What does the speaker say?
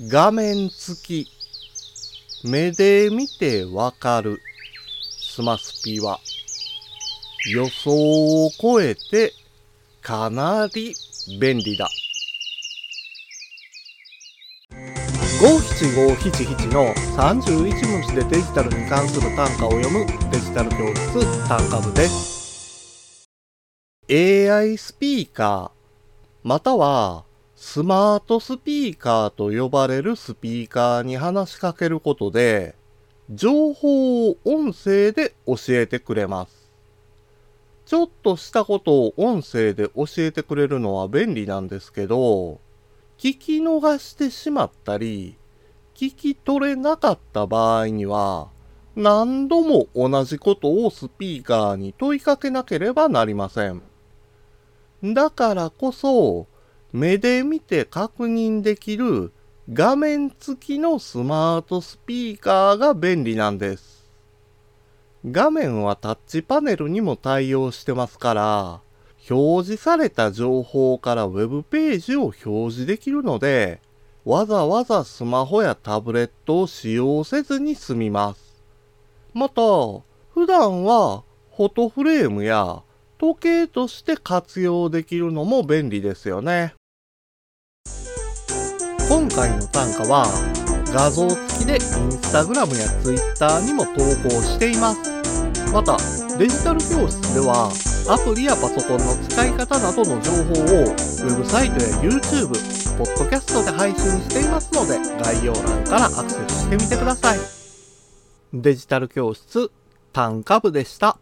画面付き。目で見てわかる。スマスピは予想を超えてかなり便利だ。五七五七七の31文字でデジタルに関する単価を読むデジタル教室単価部です。AI スピーカーまたはスマートスピーカーと呼ばれるスピーカーに話しかけることで情報を音声で教えてくれます。ちょっとしたことを音声で教えてくれるのは便利なんですけど、聞き逃してしまったり、聞き取れなかった場合には、何度も同じことをスピーカーに問いかけなければなりません。だからこそ、目で見て確認できる画面付きのスマートスピーカーが便利なんです。画面はタッチパネルにも対応してますから、表示された情報から Web ページを表示できるので、わざわざスマホやタブレットを使用せずに済みます。また、普段はフォトフレームや時計として活用できるのも便利ですよね。今回の単価は画像付きで Instagram や Twitter にも投稿しています。また、デジタル教室ではアプリやパソコンの使い方などの情報をウェブサイトや YouTube、ポッドキャストで配信していますので概要欄からアクセスしてみてください。デジタル教室単価部でした。